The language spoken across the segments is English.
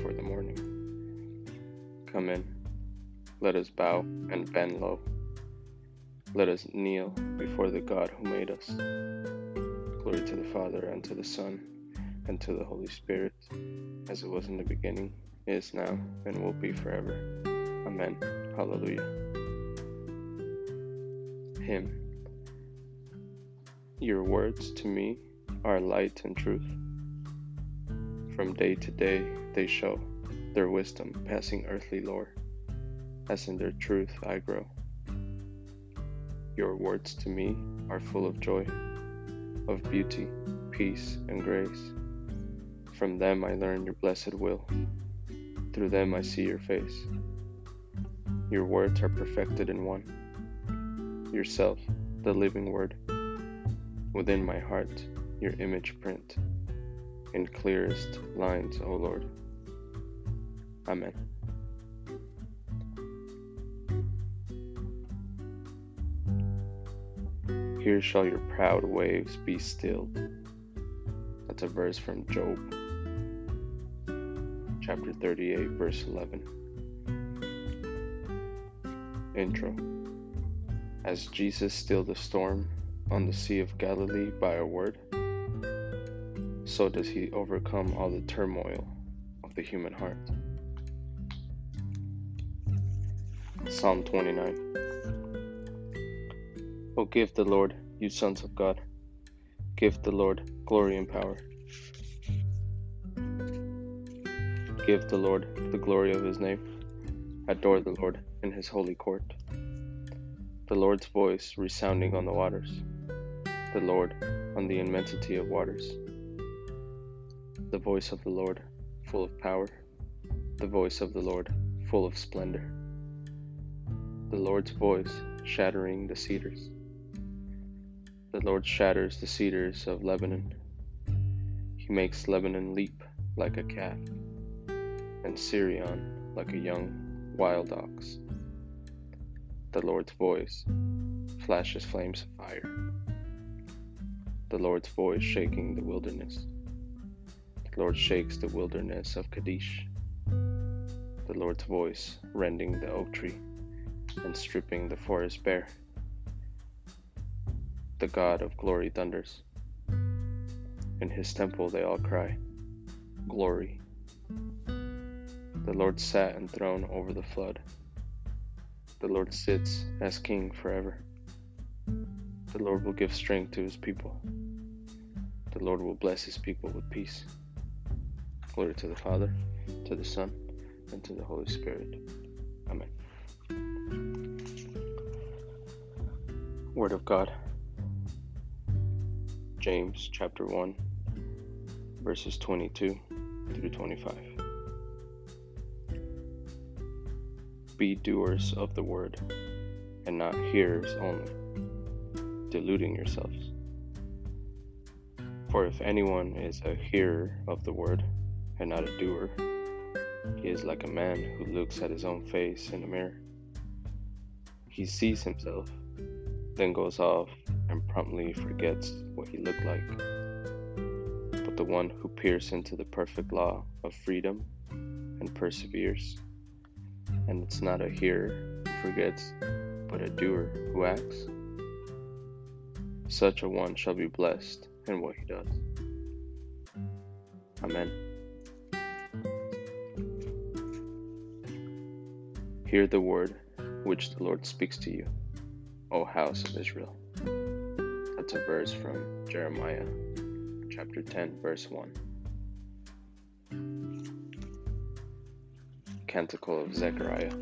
for the morning. Come in, let us bow and bend low. Let us kneel before the God who made us. Glory to the Father, and to the Son, and to the Holy Spirit, as it was in the beginning, is now, and will be forever. Amen. Hallelujah. Hymn. Your words to me are light and truth. From day to day they show their wisdom passing earthly lore, as in their truth I grow. Your words to me are full of joy, of beauty, peace, and grace. From them I learn your blessed will, through them I see your face. Your words are perfected in one, yourself, the living word. Within my heart, your image print in clearest lines, O Lord. Amen. Here shall your proud waves be stilled. That's a verse from Job, chapter 38, verse 11. Intro As Jesus stilled the storm on the Sea of Galilee by a word, so does he overcome all the turmoil of the human heart. Psalm 29 Oh, give the Lord, you sons of God, give the Lord glory and power. Give the Lord the glory of his name. Adore the Lord in his holy court. The Lord's voice resounding on the waters, the Lord on the immensity of waters the voice of the Lord, full of power, the voice of the Lord, full of splendor. The Lord's voice shattering the cedars. The Lord shatters the cedars of Lebanon. He makes Lebanon leap like a calf, and Sirion like a young wild ox. The Lord's voice flashes flames of fire. The Lord's voice shaking the wilderness. The Lord shakes the wilderness of Kadesh. The Lord's voice rending the oak tree and stripping the forest bare. The God of glory thunders. In his temple they all cry, Glory. The Lord sat enthroned over the flood. The Lord sits as king forever. The Lord will give strength to his people. The Lord will bless his people with peace. Glory to the Father, to the Son, and to the Holy Spirit. Amen. Word of God. James chapter 1, verses 22 through 25. Be doers of the word, and not hearers only, deluding yourselves. For if anyone is a hearer of the word, and not a doer. He is like a man who looks at his own face in a mirror. He sees himself, then goes off and promptly forgets what he looked like. But the one who peers into the perfect law of freedom and perseveres, and it's not a hearer who forgets, but a doer who acts, such a one shall be blessed in what he does. Amen. Hear the word which the Lord speaks to you, O house of Israel. That's a verse from Jeremiah chapter 10, verse 1. Canticle of Zechariah,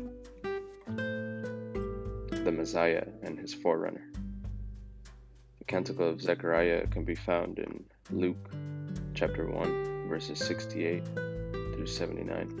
the Messiah and his forerunner. The Canticle of Zechariah can be found in Luke chapter 1, verses 68 through 79.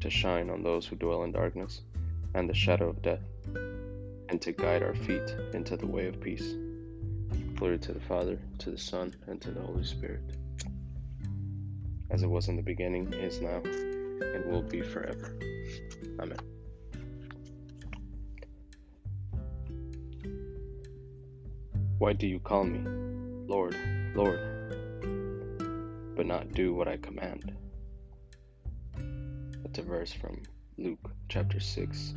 to shine on those who dwell in darkness and the shadow of death, and to guide our feet into the way of peace. Glory to the Father, to the Son, and to the Holy Spirit as it was in the beginning, is now, and will be forever. Amen. Why do you call me, Lord, Lord, but not do what I command? A verse from Luke chapter 6,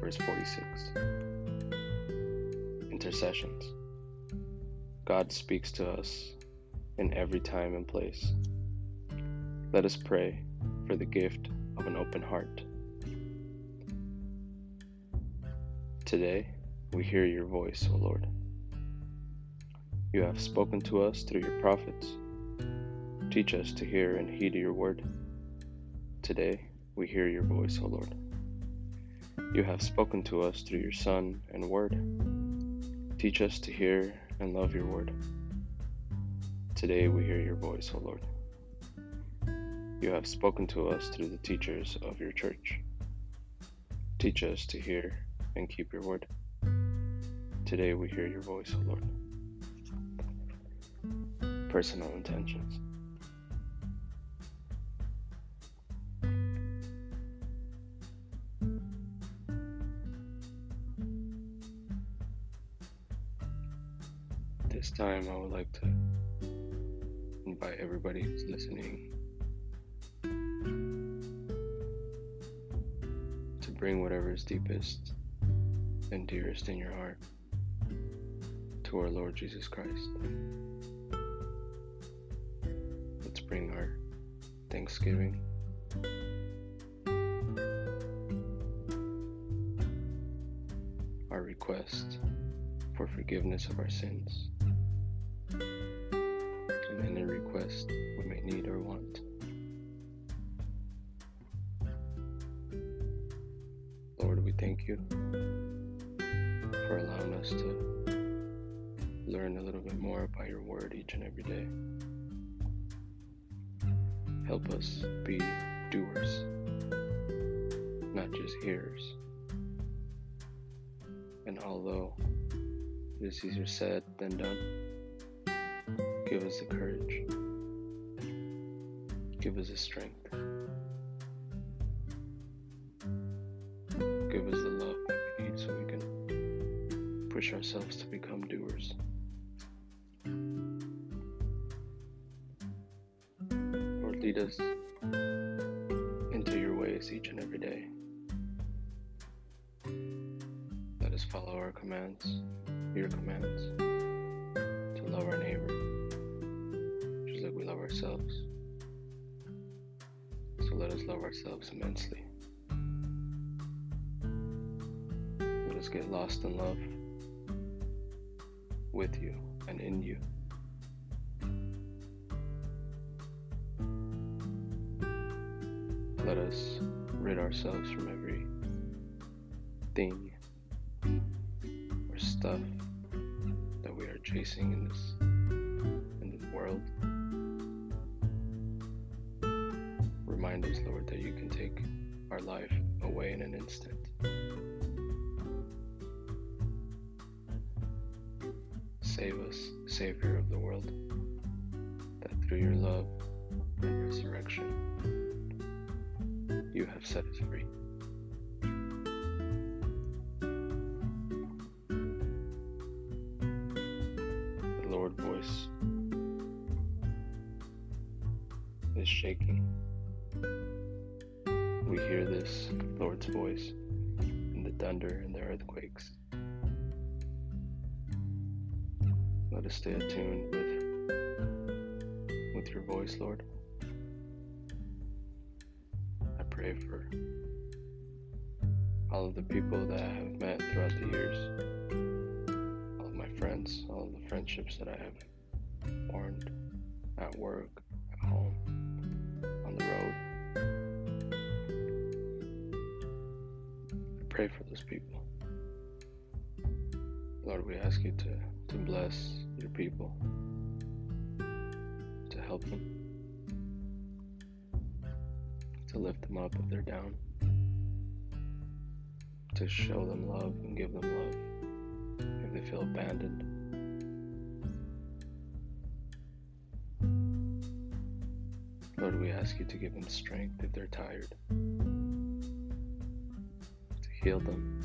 verse 46. Intercessions. God speaks to us in every time and place. Let us pray for the gift of an open heart. Today, we hear your voice, O Lord. You have spoken to us through your prophets. Teach us to hear and heed your word. Today, we hear your voice, O Lord. You have spoken to us through your Son and word. Teach us to hear and love your word. Today, we hear your voice, O Lord. You have spoken to us through the teachers of your church. Teach us to hear and keep your word. Today we hear your voice, O Lord. Personal intentions. This time I would like to invite everybody who's listening to bring whatever is deepest and dearest in your heart to our Lord Jesus Christ. Let's bring our thanksgiving. Our request for forgiveness of our sins, request we may need or want. Lord, we thank you for allowing us to learn a little bit more about your word each and every day. Help us be doers, not just hearers. And although it is easier said than done, give us the courage, give us the strength. Give us the love we need so we can push ourselves to become doers. Lord, lead us into your ways each and every day. Let us follow our commands, your commands, to love our neighbor, ourselves. So let us love ourselves immensely. Let us get lost in love with you and in you. Let us rid ourselves from every thing or stuff that we are chasing in this in this world. Our life away in an instant. Save us, Savior of the world, that through your love and resurrection, you have set us free. The Lord voice is shaking. We hear this Lord's voice in the thunder and the earthquakes. Let us stay attuned with with your voice, Lord. I pray for all of the people that I have met throughout the years, all of my friends, all of the friendships that I have formed at work, at home, on the road. Pray for those people. Lord, we ask you to, to bless your people, to help them, to lift them up if they're down, to show them love and give them love if they feel abandoned. Lord, we ask you to give them strength if they're tired, heal them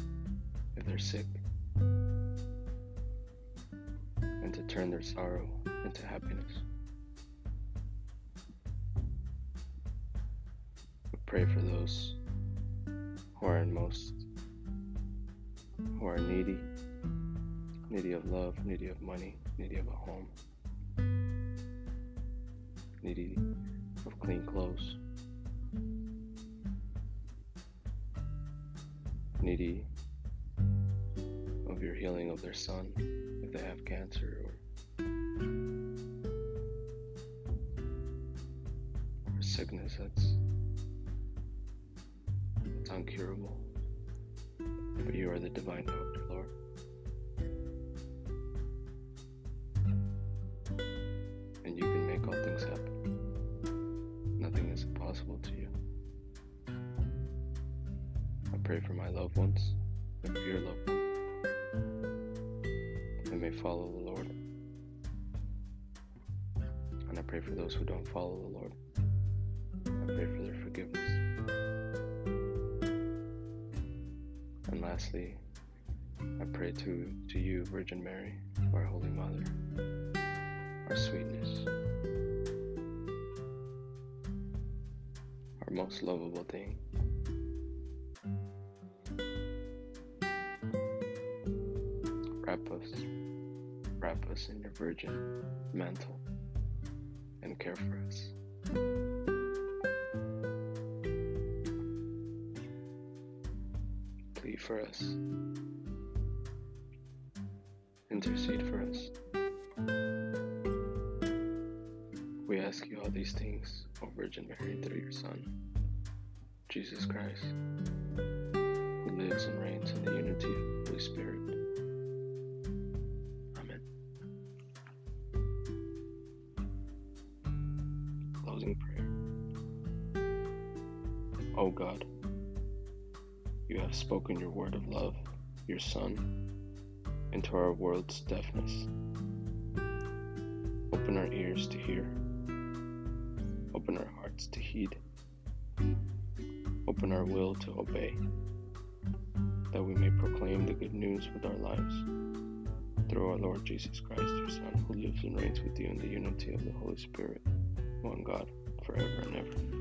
if they're sick, and to turn their sorrow into happiness. We pray for those who are in most, who are needy, needy of love, needy of money, needy of a home, needy of clean clothes, needy of your healing of their son if they have cancer or, sickness that's that's uncurable. But you are the divine doctor, Lord. And you can make all things happen. Nothing is impossible to you. I pray for my loved ones and for your loved ones. They may follow the Lord. And I pray for those who don't follow the Lord. I pray for their forgiveness. And lastly, I pray to, to you, Virgin Mary, our Holy Mother, our sweetness, our most lovable thing. Wrap us, wrap us in your virgin mantle and care for us. Plead for us. Intercede for us. We ask you all these things, O Virgin Mary, through your Son, Jesus Christ, who lives and reigns in the unity of the Holy Spirit. God, you have spoken your word of love, your Son, into our world's deafness. Open our ears to hear. Open our hearts to heed. Open our will to obey, that we may proclaim the good news with our lives. Through our Lord Jesus Christ, your Son, who lives and reigns with you in the unity of the Holy Spirit, one God, forever and ever.